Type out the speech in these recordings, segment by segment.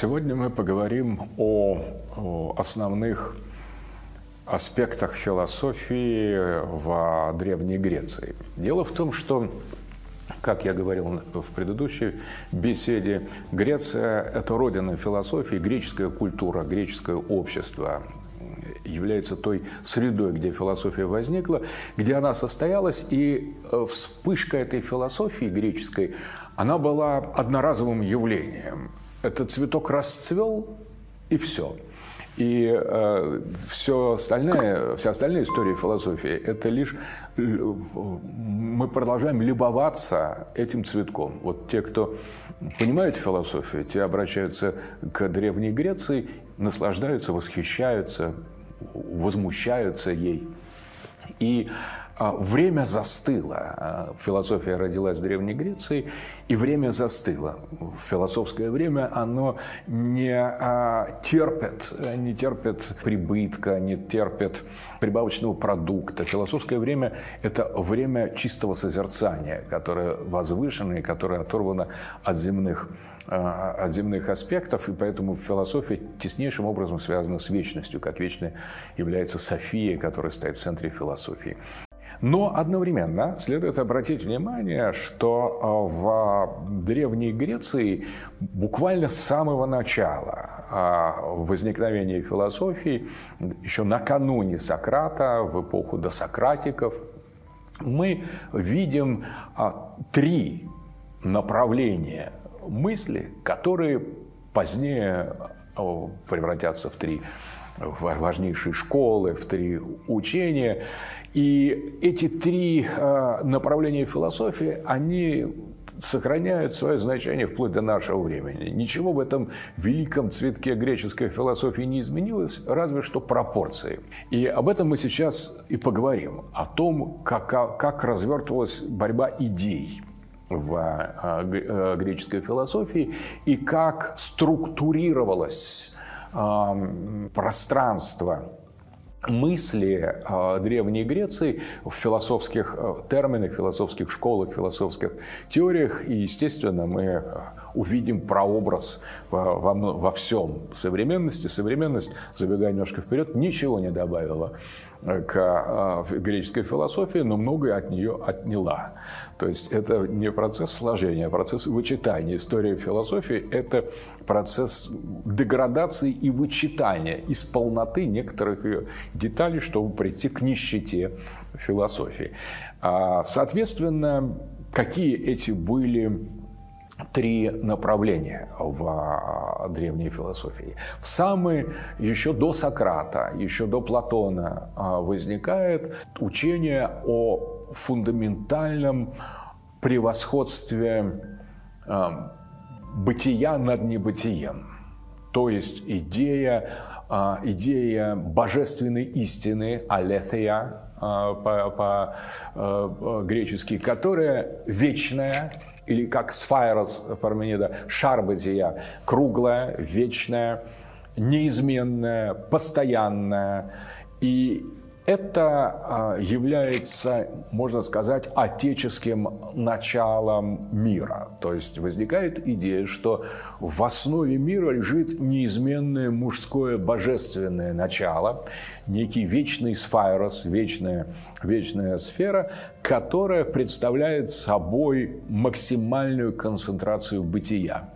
Сегодня мы поговорим о, о основных аспектах философии в Древней Греции. Дело в том, что, как я говорил в предыдущей беседе, Греция – это родина философии, греческая культура, греческое общество является той средой, где философия возникла, где она состоялась, и э, вспышка этой философии греческой, она была одноразовым явлением. Этот цветок расцвел, и все. И э, все остальное, вся остальная история философии – это лишь мы продолжаем любоваться этим цветком. Вот те, кто понимает философию, те обращаются к Древней Греции, наслаждаются, восхищаются, возмущаются ей. И время застыло. А, философия родилась в Древней Греции, и время застыло. Философское время, оно не а, терпит, не терпит прибытка, не терпит прибавочного продукта. Философское время – это время чистого созерцания, которое возвышено и которое оторвано от земных от земных аспектов, и поэтому философия теснейшим образом связана с вечностью, как вечная является София, которая стоит в центре философии. Но одновременно следует обратить внимание, что э, в Древней Греции буквально с самого начала э, возникновения философии, еще накануне Сократа, в эпоху досократиков, мы видим э, три направления мысли, которые позднее превратятся в три важнейшие школы, в три учения. И эти три а, направления философии, они сохраняют свое значение вплоть до нашего времени. Ничего в этом великом цветке греческой философии не изменилось, разве что пропорции. И об этом мы сейчас и поговорим. О том, как, как развертывалась борьба идей в а, а, греческой философии и как структурировалось пространство мысли э, Древней Греции в философских э, терминах, философских школах, философских теориях. И, естественно, мы э, увидим прообраз во, во, во всем современности. Современность, забегая немножко вперед, ничего не добавила к греческой философии, но многое от нее отняла. То есть это не процесс сложения, а процесс вычитания. История философии – это процесс деградации и вычитания из полноты некоторых ее деталей, чтобы прийти к нищете философии. А, соответственно, какие эти были три направления в а, древней философии. В самые, еще до Сократа, еще до Платона а, возникает учение о фундаментальном превосходстве бытия над небытием. То есть идея, идея божественной истины, алethia, по-гречески, которая вечная, или как сфайрос Парменида, шар круглая, вечная, неизменная, постоянная. И это а, является, можно сказать, отеческим началом мира. То есть возникает идея, что в основе мира лежит неизменное мужское божественное начало, некий вечный сфайрос, вечная, вечная сфера, которая представляет собой максимальную концентрацию бытия.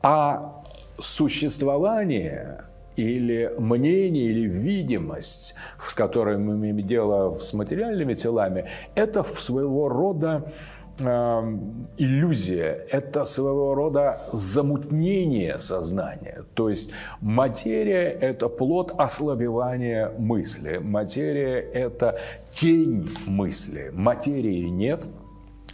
А существование или мнение, или видимость, с которой мы имеем дело с материальными телами, это своего рода эм, иллюзия, это своего рода замутнение сознания. То есть материя – это плод ослабевания мысли, материя – это тень мысли, материи нет –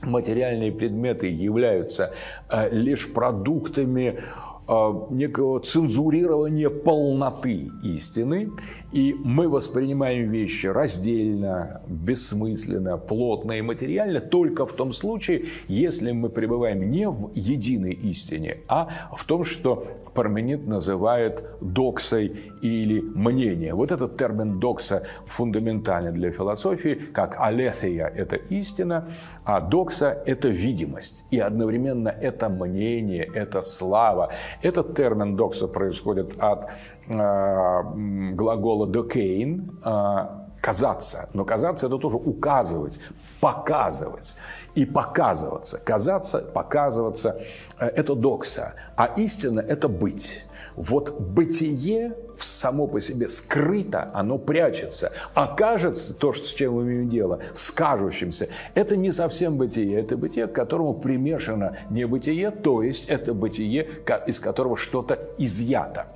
материальные предметы являются э, лишь продуктами некого цензурирования полноты истины, и мы воспринимаем вещи раздельно, бессмысленно, плотно и материально только в том случае, если мы пребываем не в единой истине, а в том, что Парменид называет доксой или мнение. Вот этот термин докса фундаментальный для философии, как алethия – это истина, а докса – это видимость. И одновременно это мнение, это слава, Этот термин докса происходит от глагола «докейн», э, казаться. Но казаться – это тоже указывать, показывать и показываться. Казаться, показываться – это докса, а истина – это быть. Вот бытие само по себе скрыто, оно прячется. Окажется то, с чем мы имеем дело, с кажущимся. Это не совсем бытие, это бытие, к которому примешано небытие, то есть это бытие, из которого что-то изъято.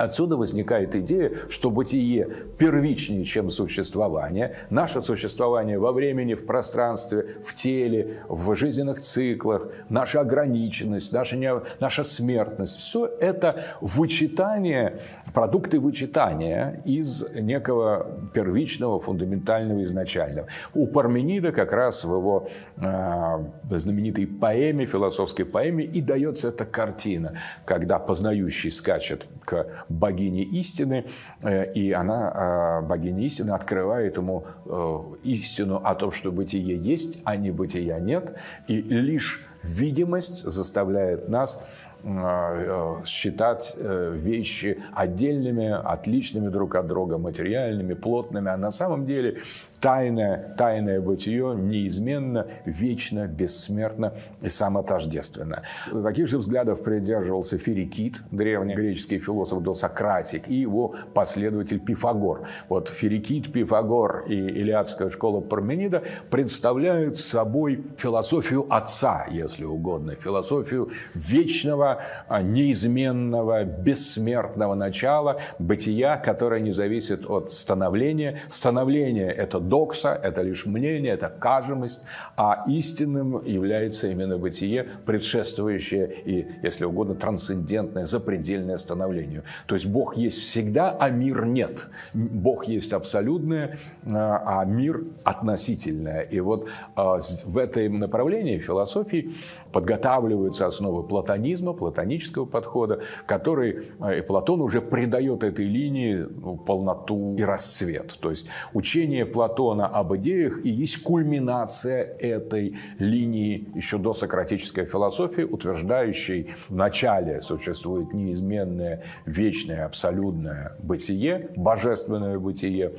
Отсюда возникает идея, что бытие первичнее, чем существование. Наше существование во времени, в пространстве, в теле, в жизненных циклах, наша ограниченность, наша, не, наша смертность – все это вычитание, продукты вычитания из некого первичного, фундаментального, изначального. У Парменида как раз в его э, знаменитой поэме, философской поэме и дается эта картина, когда познающий скачет к богини истины, э, и она, а, богиня истины, открывает ему э, истину о том, что бытие есть, а не бытия нет, и лишь видимость заставляет нас э, считать вещи отдельными, отличными друг от друга, материальными, плотными, а на самом деле тайное, тайное бытие неизменно, вечно, бессмертно и самотождественно. Таких же взглядов придерживался Ферикит, древний греческий философ досократик, и его последователь Пифагор. Вот Ферикит, Пифагор и Илиадская школа Парменида представляют собой философию отца, если угодно, философию вечного, а, неизменного, бессмертного начала, бытия, которое не зависит от становления. Становление – это докса, это лишь мнение, это кажемость, а истинным является именно бытие, предшествующее и, если угодно, трансцендентное, запредельное становлению. То есть Бог есть всегда, а мир нет. Бог есть абсолютное, а мир относительное. И вот а, в этом направлении философии подготавливаются основы платонизма, платонического подхода, который э, и Платон уже придает этой линии ну, полноту и расцвет. То есть учение Платона об идеях и есть кульминация этой линии еще до сократической философии, утверждающей в начале существует неизменное, вечное, абсолютное бытие, божественное бытие,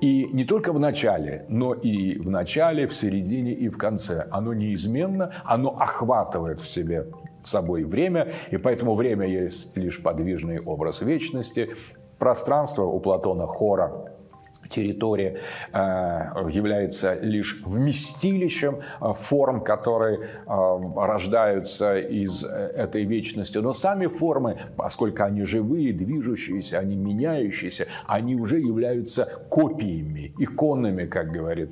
и не только в начале, но и в начале, в середине и в конце. Оно неизменно, оно охватывает в себе собой время, и поэтому время есть лишь подвижный образ вечности. Пространство у Платона хора территория э, является лишь вместилищем э, форм, которые э, рождаются из этой вечности. Но сами формы, поскольку они живые, движущиеся, они меняющиеся, они уже являются копиями, иконами, как говорит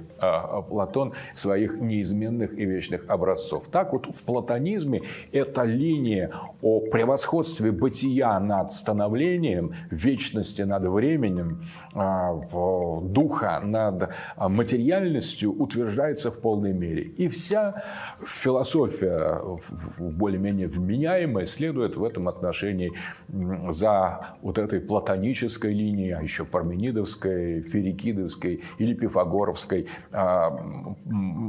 Платон, своих неизменных и вечных образцов. Так вот в платонизме эта линия о превосходстве бытия над становлением, вечности над временем, в духа над материальностью утверждается в полной мере. И вся философия более-менее вменяемая следует в этом отношении за вот этой платонической линией, а еще парменидовской, ферикидовской или пифагоровской а,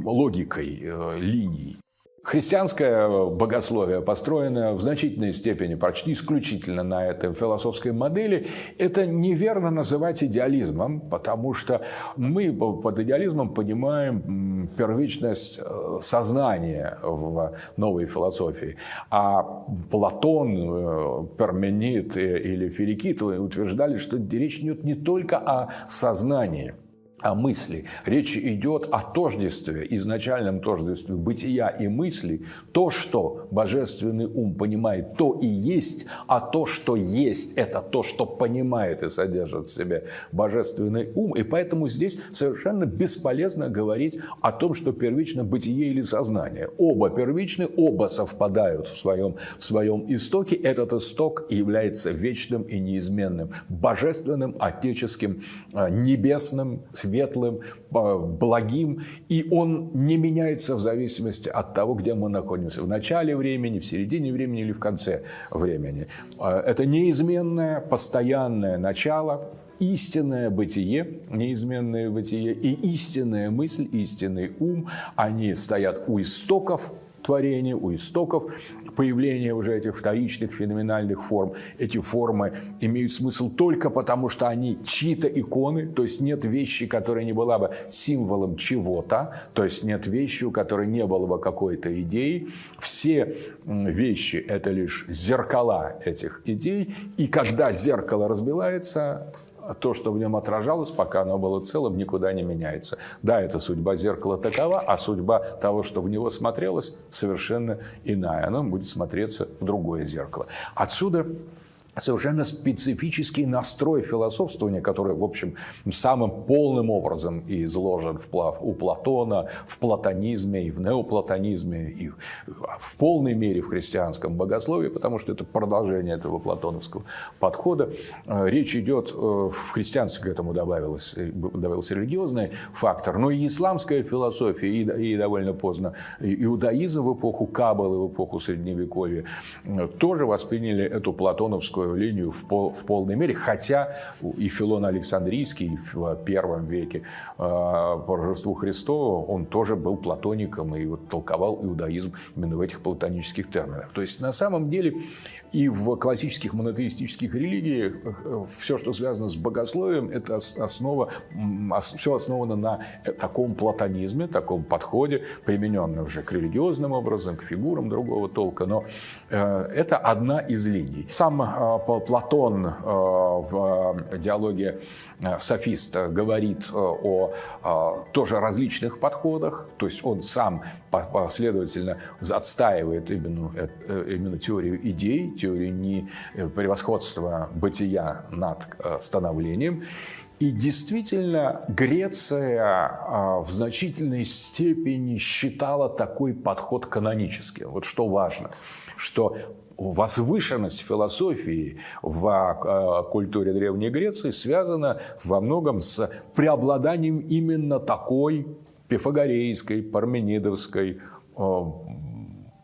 логикой, э, линией. Христианское богословие, построенное в значительной степени, почти исключительно на этой философской модели, это неверно называть идеализмом, потому что мы под идеализмом понимаем первичность э, сознания в новой философии. А Платон, э, Перменит или Ферикит утверждали, что речь идет не только о сознании – о мысли. Речь идет о тождестве, изначальном тождестве бытия и мысли. То, что божественный ум понимает, то и есть, а то, что есть, это то, что понимает и содержит в себе божественный ум. И поэтому здесь совершенно бесполезно говорить о том, что первично бытие или сознание. Оба первичны, оба совпадают в своем, в своем истоке. Этот исток является вечным и неизменным, божественным, отеческим, а, небесным, благим, и он не меняется в зависимости от того, где мы находимся. В начале времени, в середине времени или в конце времени. А, это неизменное, постоянное начало, истинное бытие, неизменное бытие и истинная мысль, истинный ум, они стоят у истоков творения, у истоков появления уже этих вторичных феноменальных форм. Эти формы имеют смысл только потому, что они чьи-то иконы, то есть нет вещи, которая не была бы символом чего-то, то есть нет вещи, у которой не было бы какой-то идеи. Все вещи – это лишь зеркала этих идей, и когда зеркало разбивается, то, что в нем отражалось, пока оно было целым, никуда не меняется. Да, это судьба зеркала такова, а судьба того, что в него смотрелось, совершенно иная. Оно будет смотреться в другое зеркало. Отсюда совершенно специфический настрой философствования, который, в общем, самым полным образом изложен в, у Платона, в платонизме и в неоплатонизме, и в полной мере в христианском богословии, потому что это продолжение этого платоновского подхода. Э, речь идет, э, в христианстве к этому добавилось, э, добавился религиозный фактор, но и исламская философия, и, и довольно поздно иудаизм в эпоху Каббалы, в эпоху Средневековья, тоже восприняли эту платоновскую такую линию в, пол, в полной мере, хотя и Филон Александрийский в первом веке э, по Рождеству Христову, он тоже был платоником и вот толковал иудаизм именно в этих платонических терминах. То есть на самом деле и в классических монотеистических религиях э, все, что связано с богословием, это основа, все основано на э, таком платонизме, таком подходе, примененном уже к религиозным образом, к фигурам другого толка. Но э, это одна из линий. Сам Платон в диалоге софист говорит о тоже различных подходах, то есть он сам последовательно отстаивает именно, именно теорию идей, теорию не э, превосходства бытия над э, становлением. И действительно, Греция в значительной степени считала такой подход каноническим. Вот что важно, что возвышенность философии в а, культуре Древней Греции связана во многом с преобладанием именно такой пифагорейской, парменидовской, а,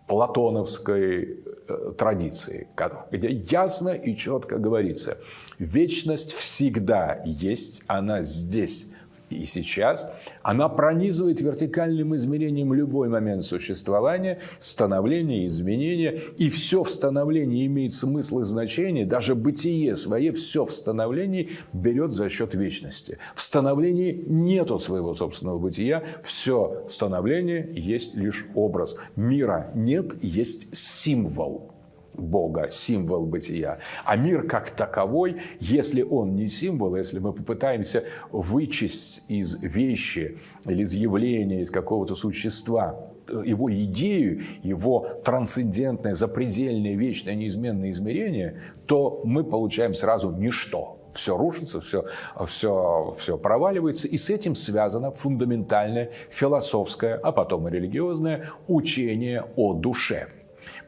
платоновской Э, традиции, где ясно и четко говорится, вечность всегда есть, она здесь и сейчас, она пронизывает вертикальным измерением любой момент существования, становления, изменения, и все в становлении имеет смысл и значение, даже бытие свое, все в становлении берет за счет вечности. В становлении нету своего собственного бытия, все становление есть лишь образ. Мира нет, есть символ. Бога, символ бытия. А мир как таковой, если он не символ, если мы попытаемся вычесть из вещи или из явления, из какого-то существа его идею, его трансцендентное, запредельное, вечное, неизменное измерение, то мы получаем сразу ничто. Все рушится, все, все, все проваливается. И с этим связано фундаментальное философское, а потом и религиозное учение о душе –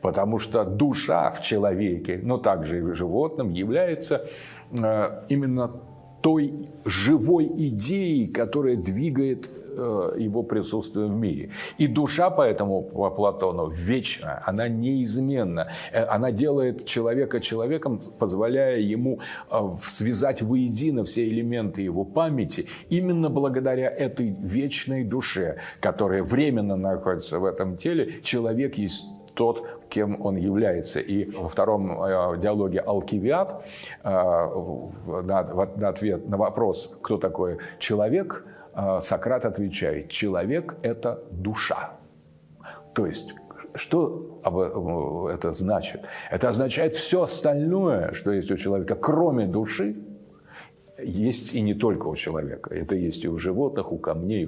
Потому что душа в человеке, но также и в животном, является э, именно той живой идеей, которая двигает э, его присутствие в мире. И душа поэтому по Платону вечна, она неизменна. Э, она делает человека человеком, позволяя ему связать воедино все элементы его памяти именно благодаря этой вечной душе, которая временно находится в этом теле. Человек есть тот, кем он является. И во втором э, диалоге «Алкивиад» э, на, ответ на вопрос, кто такой человек, э, Сократ отвечает, человек – это душа. То есть что это значит? Это означает все остальное, что есть у человека, кроме души, есть и не только у человека. Это есть и у животных, у камней,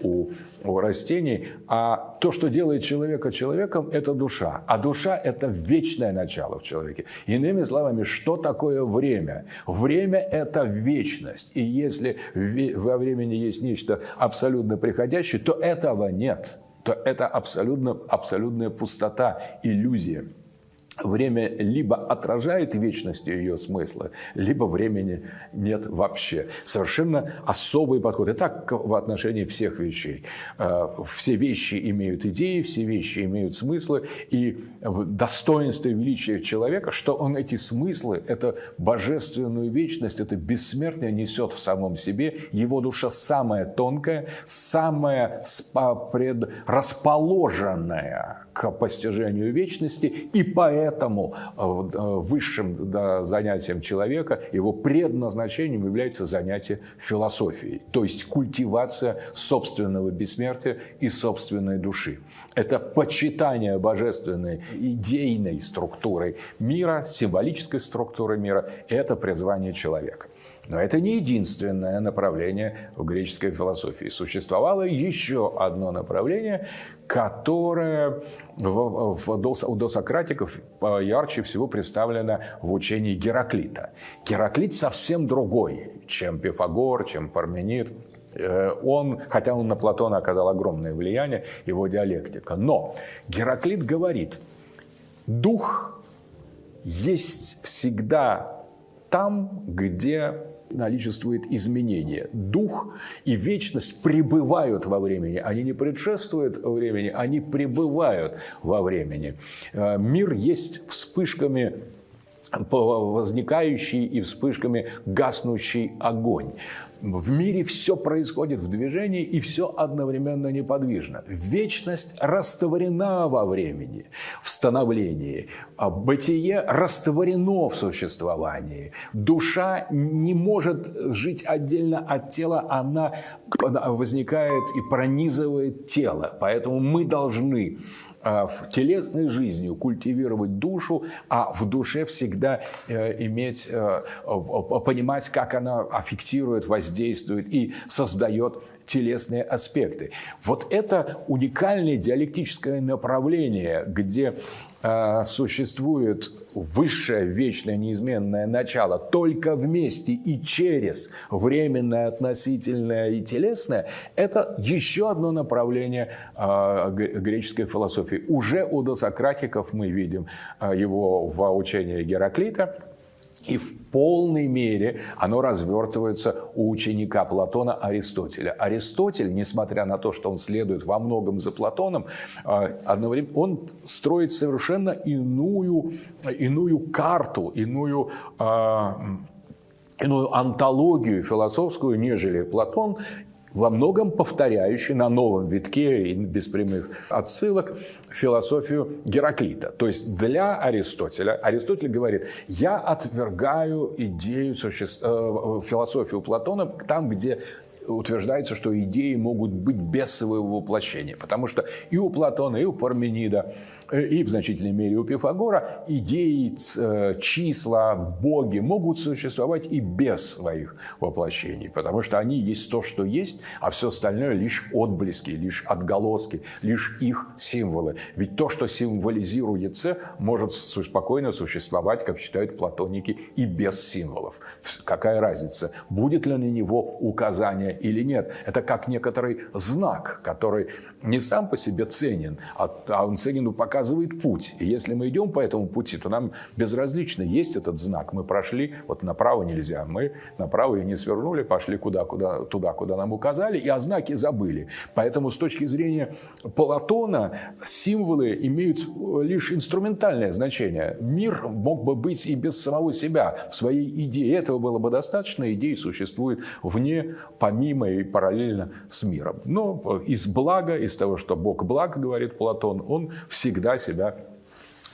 у, у растений. А то, что делает человека человеком, это душа. А душа – это вечное начало в человеке. Иными словами, что такое время? Время – это вечность. И если во времени есть нечто абсолютно приходящее, то этого нет. То это абсолютно, абсолютная пустота, иллюзия время либо отражает вечность ее смысла, либо времени нет вообще. Совершенно особый подход. И так в отношении всех вещей. Э, все вещи имеют идеи, все вещи имеют смыслы. И достоинство и величие человека, что он эти смыслы, это божественную вечность, это бессмертие несет в самом себе. Его душа самая тонкая, самая предрасположенная к постижению вечности, и поэтому э, высшим занятием человека, его предназначением является занятие философией, то есть культивация собственного бессмертия и собственной души. Это почитание божественной идейной структурой мира, символической структуры мира, это призвание человека. Но это не единственное направление в греческой философии. Существовало еще одно направление, которое у досократиков ярче всего представлено в учении Гераклита. Гераклит совсем другой, чем Пифагор, чем Парменид. Э, он, хотя он на Платона оказал огромное влияние, его диалектика. Но Гераклит говорит, дух есть всегда там, где наличествует изменение. Дух и вечность пребывают во времени. Они не предшествуют времени, они пребывают во времени. Э, мир есть вспышками возникающий и вспышками гаснущий огонь. В мире все происходит в движении, и все одновременно неподвижно. Вечность растворена во времени, в становлении. А бытие растворено в существовании. Душа не может жить отдельно от тела, она возникает и пронизывает тело. Поэтому мы должны в телесной жизнью культивировать душу, а в душе всегда э, иметь, э, понимать, как она аффектирует, воздействует и создает телесные аспекты. Вот это уникальное диалектическое направление, где э, существует высшее, вечное, неизменное начало только вместе и через временное, относительное и телесное, это еще одно направление э, греческой философии. Уже у досократиков мы видим э, его в учении Гераклита, и в полной мере оно развертывается у ученика Платона Аристотеля. Аристотель, несмотря на то, что он следует во многом за Платоном, а, одновременно он строит совершенно иную, иную карту, иную а, иную антологию философскую, нежели Платон, во многом повторяющий на новом витке и без прямых отсылок философию Гераклита. То есть для Аристотеля, Аристотель говорит, я отвергаю идею суще... Э, философию Платона там, где утверждается, что идеи могут быть без своего воплощения. Потому что и у Платона, и у Парменида, и в значительной мере у Пифагора идеи, э, числа, боги могут существовать и без своих воплощений. Потому что они есть то, что есть, а все остальное лишь отблески, лишь отголоски, лишь их символы. Ведь то, что символизируется, может спокойно существовать, как считают платоники, и без символов. Какая разница, будет ли на него указание или нет. Это как некоторый знак, который не сам по себе ценен, а, а он ценен и показывает путь. И если мы идем по этому пути, то нам безразлично, есть этот знак. Мы прошли, вот направо нельзя, мы направо и не свернули, пошли куда, куда, туда, куда нам указали, и о знаке забыли. Поэтому с точки зрения Платона символы имеют лишь инструментальное значение. Мир мог бы быть и без самого себя в своей идее. Этого было бы достаточно. Идеи существуют вне, помимо и параллельно с миром. Но из блага, из того, что Бог благ, говорит Платон, он всегда себя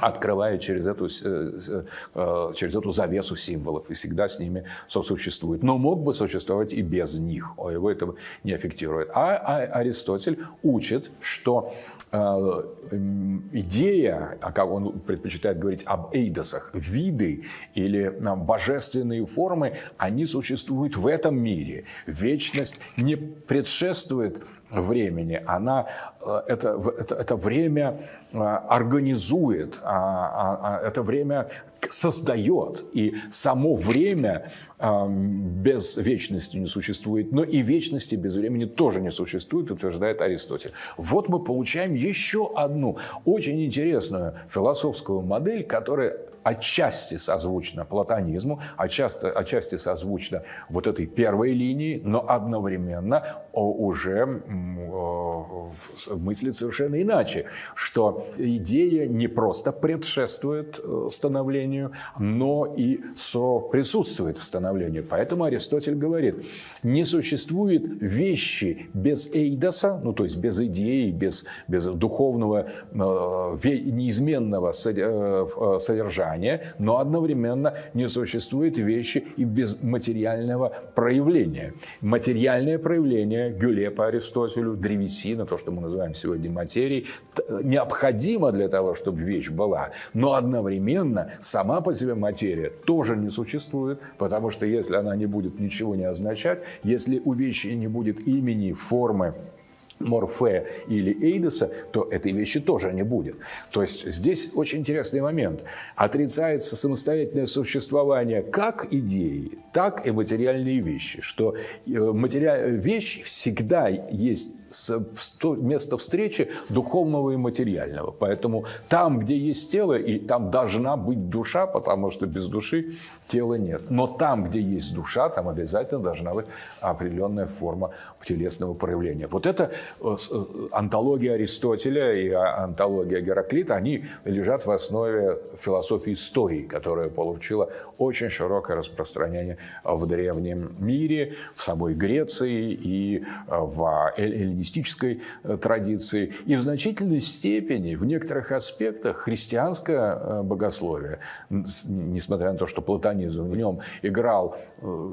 открывает через эту, э, э, через эту завесу символов и всегда с ними сосуществует. Но мог бы существовать и без них, а его это не аффектирует. А, а Аристотель учит, что э, идея, как он предпочитает говорить об эйдосах, виды или божественные формы, они существуют в этом мире. Вечность не предшествует времени, она, это, это, это время организует, а, а, а это время создает. И само время без вечности не существует, но и вечности без времени тоже не существует, утверждает Аристотель. Вот мы получаем еще одну очень интересную философскую модель, которая отчасти созвучно платонизму, отчасти, отчасти созвучно вот этой первой линии, но одновременно уже мыслит совершенно иначе, что идея не просто предшествует э, становлению, но и соприсутствует в становлении. Поэтому Аристотель говорит, не существует вещи без эйдоса, ну то есть без идеи, без, без духовного э, неизменного э, содержания, но одновременно не существует вещи и без материального проявления. Материальное проявление Гюле по Аристотелю, древесина, то, что мы называем сегодня материей, необходимо для того, чтобы вещь была. Но одновременно сама по себе материя тоже не существует, потому что если она не будет ничего не означать, если у вещи не будет имени, формы, Морфе или Эйдоса, то этой вещи тоже не будет. То есть здесь очень интересный момент. Отрицается самостоятельное существование как идеи, так и материальные вещи. Что э, материаль... вещь всегда есть место встречи духовного и материального. Поэтому там, где есть тело, и там должна быть душа, потому что без души тела нет. Но там, где есть душа, там обязательно должна быть определенная форма телесного проявления. Вот это э, э, антология Аристотеля и антология Гераклита, они лежат в основе философии истории, которая получила очень широкое распространение в древнем мире, в самой Греции и в эллинистической э, традиции. И в значительной степени, в некоторых аспектах, христианское богословие, несмотря на то, что платонизм в нем играл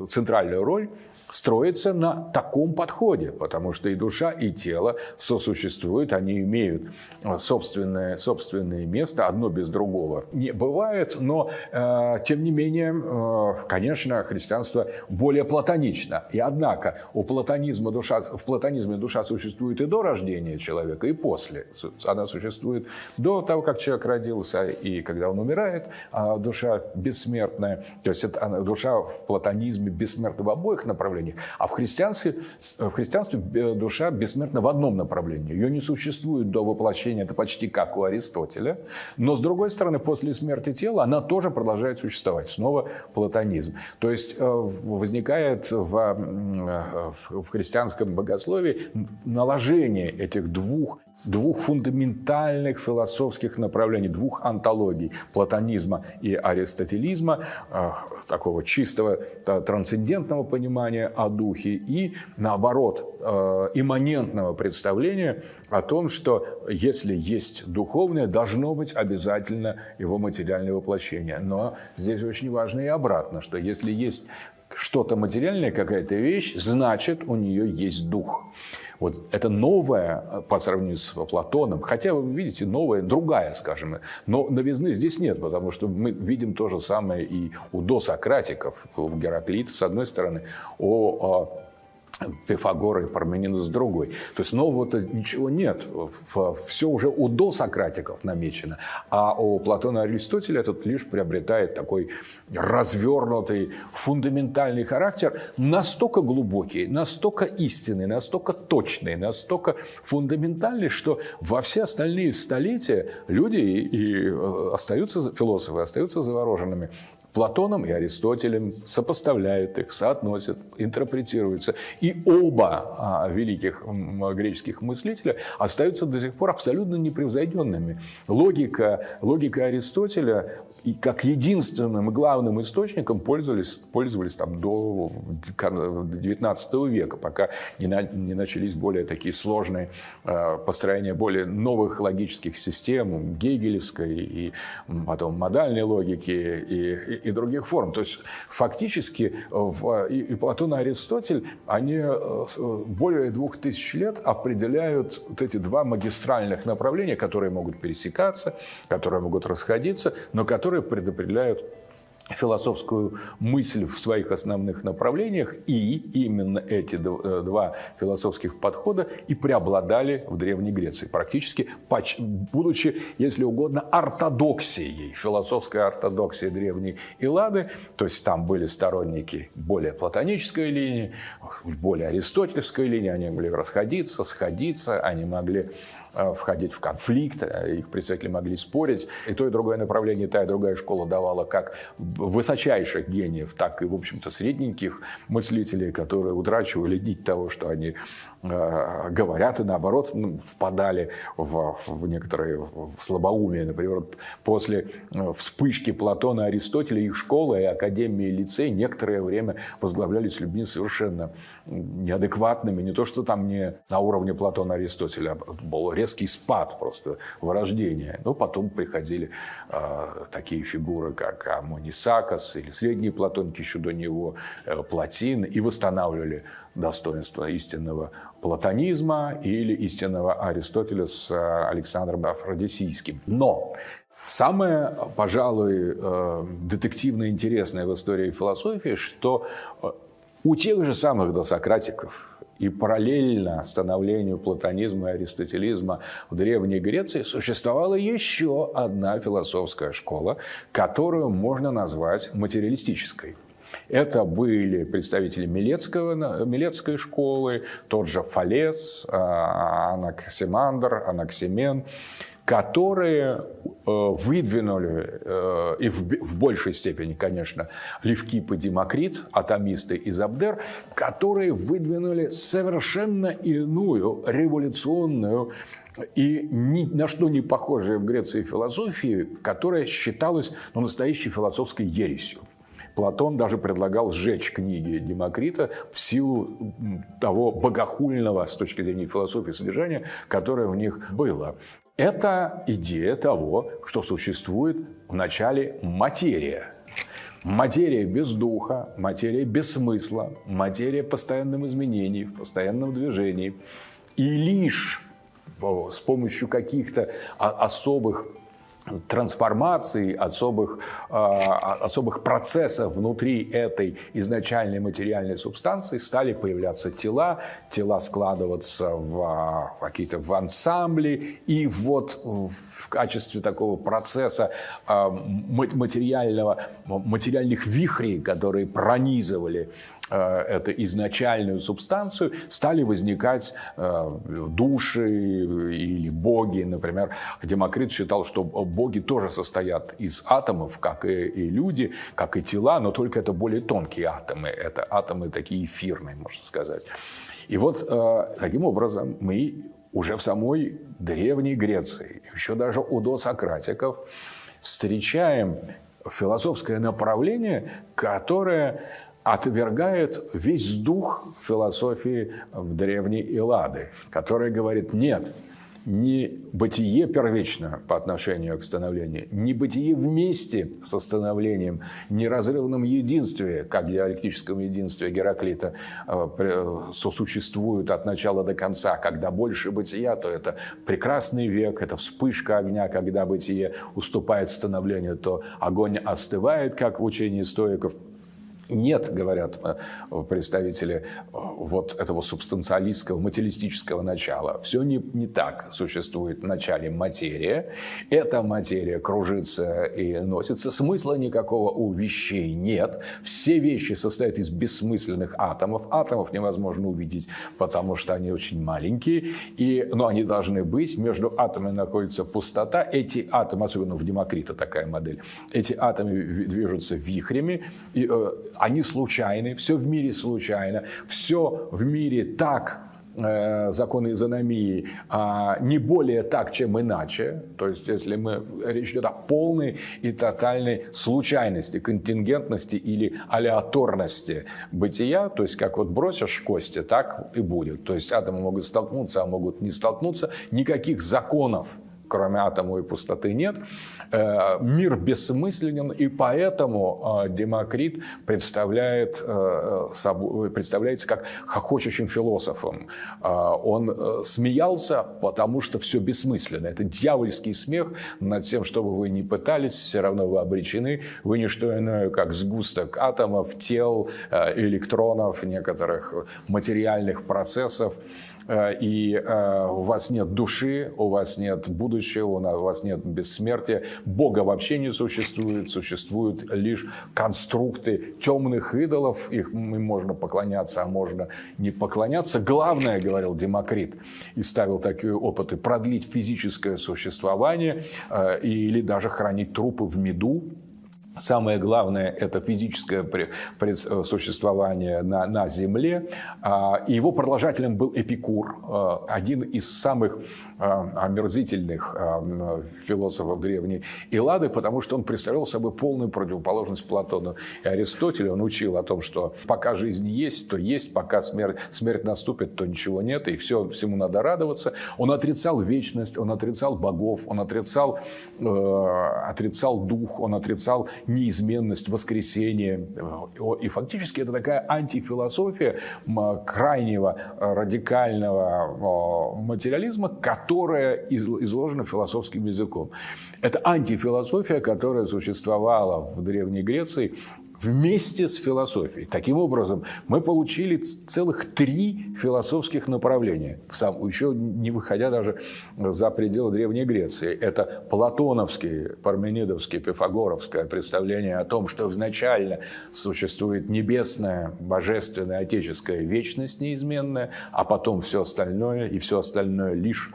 центральную роль, строится на таком подходе, потому что и душа, и тело сосуществуют, они имеют э, собственное, собственное место, одно без другого. Не бывает, но э, тем не менее, э, конечно, христианство более платонично. И однако у платонизма душа, в платонизме душа существует и до рождения человека, и после. Она существует до того, как человек родился, и когда он умирает, а душа бессмертная. То есть это, душа в платонизме бессмертна в обоих направлениях направлениях. А в христианстве, в христианстве душа бессмертна в одном направлении. Ее не существует до воплощения, это почти как у Аристотеля. Но, с другой стороны, после смерти тела она тоже продолжает существовать. Снова платонизм. То есть э, возникает в, э, в христианском богословии наложение этих двух двух фундаментальных философских направлений, двух антологий – платонизма и аристотелизма, э, такого чистого трансцендентного понимания о духе и, наоборот, э, имманентного представления о том, что если есть духовное, должно быть обязательно его материальное воплощение. Но здесь очень важно и обратно, что если есть что-то материальное, какая-то вещь, значит, у нее есть дух. Вот это новое э, по сравнению с Платоном, хотя, вы видите, новая, другая, скажем. Но новизны здесь нет, потому что мы видим то же самое и у досократиков, у Гераклита, с одной стороны, о Пифагора и Парменина с другой. То есть нового-то ничего нет. Все уже у досократиков намечено. А у Платона и Аристотеля этот лишь приобретает такой развернутый, фундаментальный характер, настолько глубокий, настолько истинный, настолько точный, настолько фундаментальный, что во все остальные столетия люди и остаются, философы остаются завороженными Платоном и Аристотелем, сопоставляют их, соотносят, интерпретируются. И оба а, великих греческих мыслителя остаются до сих пор абсолютно непревзойденными. Логика, логика Аристотеля и как единственным и главным источником пользовались, пользовались там до 19 века, пока не, на, не начались более такие сложные э, построения более новых логических систем, гегелевской и потом модальной логики и, и, и других форм. То есть фактически в, и, и Платон и Аристотель, они э, более двух тысяч лет определяют вот эти два магистральных направления, которые могут пересекаться, которые могут расходиться, но которые которые предопределяют философскую мысль в своих основных направлениях, и именно эти э, два философских подхода и преобладали в Древней Греции, практически будучи, если угодно, ортодоксией, философской ортодоксией Древней Эллады, то есть там были сторонники более платонической линии, более аристотельской линии, они могли расходиться, сходиться, они могли входить в конфликт, их представители могли спорить. И то, и другое направление, та и другая школа давала как высочайших гениев, так и, в общем-то, средненьких мыслителей, которые утрачивали нить того, что они Э, говорят и наоборот ну, впадали в, в некоторые в слабоумие. Например, после э, вспышки Платона и Аристотеля их школа и академия и лицей некоторое время возглавлялись людьми совершенно неадекватными. Не то, что там не на уровне Платона и Аристотеля, а был резкий спад просто вырождения. Но потом приходили э, такие фигуры, как Амонисакос или средние платоники еще до него, э, Платин, и восстанавливали достоинство истинного платонизма или истинного Аристотеля с э, Александром Афродисийским. Но Самое, пожалуй, э, детективно интересное в истории философии, что э, у тех же самых досократиков и параллельно становлению платонизма и аристотелизма в Древней Греции существовала еще одна философская школа, которую можно назвать материалистической. Это были представители Милецкого, Милецкой школы, тот же Фалес, а, Анаксимандр, Анаксимен, которые э, выдвинули, э, и в большей степени, конечно, Левкип и Демокрит, атомисты из Абдер, которые выдвинули совершенно иную революционную и ни на что не похожая в Греции философии, которая считалась ну, настоящей философской ересью. Платон даже предлагал сжечь книги Демокрита в силу того богохульного с точки зрения философии содержания, которое в них было. Это идея того, что существует в начале материя. Материя без духа, материя без смысла, материя постоянным изменений, в постоянном движении. И лишь с помощью каких-то особых трансформаций, особых, а, особых процессов внутри этой изначальной материальной субстанции стали появляться тела, тела складываться в а, какие-то в ансамбли, и вот в качестве такого процесса а, материального, материальных вихрей, которые пронизывали Э, эту изначальную субстанцию, стали возникать э, души или боги. Например, Демокрит считал, что боги тоже состоят из атомов, как и люди, как и тела, но только это более тонкие атомы. Это атомы такие эфирные, можно сказать. И вот э, таким образом мы уже в самой Древней Греции, еще даже у досократиков, встречаем философское направление, которое отвергает весь дух философии древней Эллады, которая говорит, нет, не бытие первично по отношению к становлению, не бытие вместе со становлением, неразрывном единстве, как диалектическом единстве Гераклита э, сосуществуют от начала до конца. Когда больше бытия, то это прекрасный век, это вспышка огня, когда бытие уступает становлению, то огонь остывает, как в учении стоиков – нет, говорят э, представители э, вот этого субстанциалистского, материалистического начала. Все не, не так. Существует в начале материя. Эта материя кружится и носится. Смысла никакого у вещей нет. Все вещи состоят из бессмысленных атомов. Атомов невозможно увидеть, потому что они очень маленькие. И, но они должны быть. Между атомами находится пустота. Эти атомы, особенно в Демокрита такая модель, эти атомы движутся вихрями. И, э, они случайны, все в мире случайно, все в мире так э, законы изономии, а не более так, чем иначе. То есть, если мы речь идет о полной и тотальной случайности, контингентности или алеаторности бытия, то есть, как вот бросишь кости, так и будет. То есть, атомы могут столкнуться, а могут не столкнуться. Никаких законов кроме атома и пустоты нет. Э, мир бессмысленен, и поэтому э, Демокрит представляет, э, представляется как хохочущим философом. Он смеялся, потому что все бессмысленно. Это дьявольский смех над тем, что бы вы ни пытались, все равно вы обречены. Вы не что иное, как сгусток атомов, тел, электронов, некоторых материальных процессов и у вас нет души, у вас нет будущего, у вас нет бессмертия, Бога вообще не существует, существуют лишь конструкты темных идолов, их можно поклоняться, а можно не поклоняться. Главное, говорил Демокрит, и ставил такие опыты, продлить физическое существование э, или даже хранить трупы в меду, Самое главное – это физическое существование на, на Земле. А, и его продолжателем был Эпикур, а, один из самых а, омерзительных философов древней Эллады, потому что он представлял собой полную противоположность Платону и Аристотелю. Он учил о том, что пока жизнь есть, то есть, пока смерть, смерть наступит, то ничего нет, и все, всему надо радоваться. Он отрицал вечность, он отрицал богов, он отрицал, э, отрицал дух, он отрицал неизменность, воскресение. И фактически это такая антифилософия крайнего радикального материализма, которая изложена философским языком. Это антифилософия, которая существовала в Древней Греции вместе с философией. Таким образом, мы получили целых три философских направления, еще не выходя даже за пределы Древней Греции. Это платоновское, парменидовское, пифагоровское представление о том, что изначально существует небесная, божественная, отеческая вечность неизменная, а потом все остальное, и все остальное лишь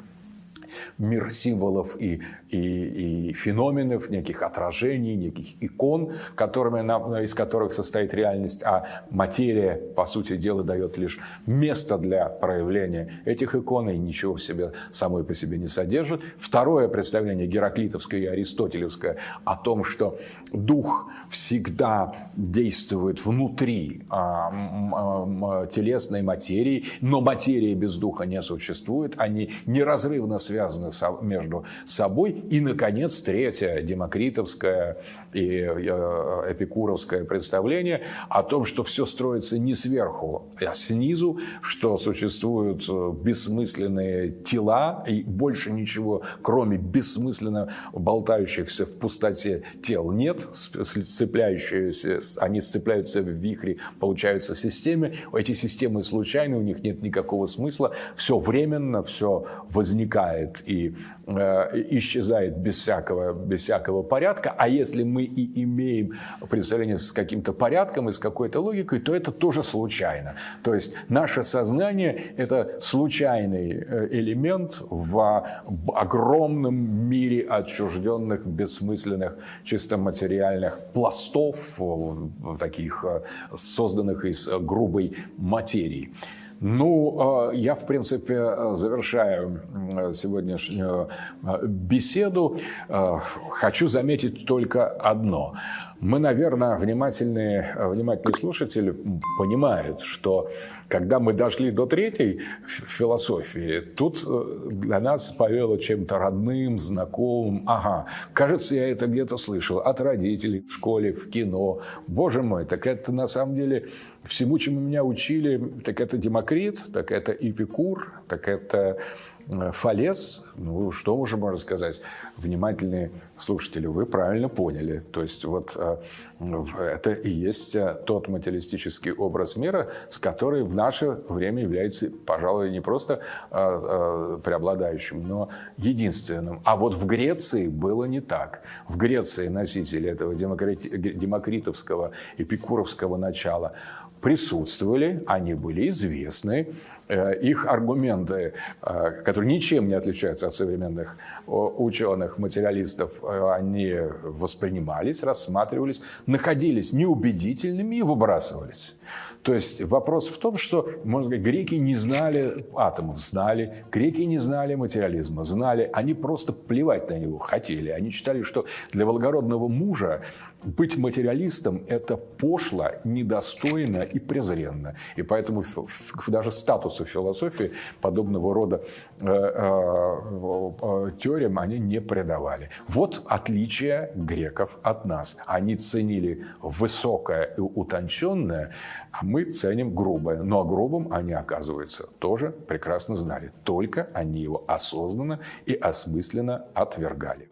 мир символов и, и, и феноменов, неких отражений, неких икон, которыми, из которых состоит реальность, а материя, по сути дела, дает лишь место для проявления этих икон и ничего в себе самой по себе не содержит. Второе представление гераклитовское и аристотелевское о том, что дух всегда действует внутри а, телесной материи, но материя без духа не существует, они неразрывно связаны между собой. И, наконец, третье, демокритовское и э, эпикуровское представление о том, что все строится не сверху, а снизу, что существуют э, бессмысленные тела и больше ничего, кроме бессмысленно болтающихся в пустоте тел нет, сцепляющиеся, они сцепляются в вихре, получаются системы. Эти системы случайны, у них нет никакого смысла, все временно, все возникает и э, исчезает без всякого, без всякого порядка. А если мы и имеем представление с каким-то порядком и с какой-то логикой, то это тоже случайно. То есть наше сознание – это случайный э, элемент в огромном мире отчужденных, бессмысленных, чисто материальных пластов, таких э, созданных из грубой материи. Ну, а, я, в принципе, завершаю сегодняшнюю а, беседу. А, хочу заметить только одно. Мы, наверное, внимательные, внимательный слушатель понимает, что когда мы дошли до третьей философии, тут э, для нас повело чем-то родным, знакомым. Ага, кажется, я это где-то слышал от родителей, в школе, в кино. Боже мой, так это на самом деле всему, чему меня учили, так это Демокрит, так это Эпикур, так это Фалес, ну, что уже можно сказать, внимательные слушатели, вы правильно поняли. То есть вот э, это и есть э, тот материалистический образ мира, с который в наше время является, пожалуй, не просто преобладающим, но единственным. А вот в Греции было не так. В Греции носители этого демокритовского, эпикуровского начала присутствовали, они были известны, э, их аргументы, э, которые ничем не отличаются от современных ученых, материалистов, э, они воспринимались, рассматривались, находились неубедительными и выбрасывались. То есть вопрос в том, что, можно сказать, греки не знали атомов, знали, греки не знали материализма, знали, они просто плевать на него хотели. Они считали, что для благородного мужа быть материалистом – это пошло, недостойно и презренно. И поэтому даже статусу философии подобного рода э, э, теориям они не придавали. Вот отличие греков от нас. Они ценили высокое и утонченное, а мы ценим грубое. Но о грубом они, оказывается, тоже прекрасно знали. Только они его осознанно и осмысленно отвергали.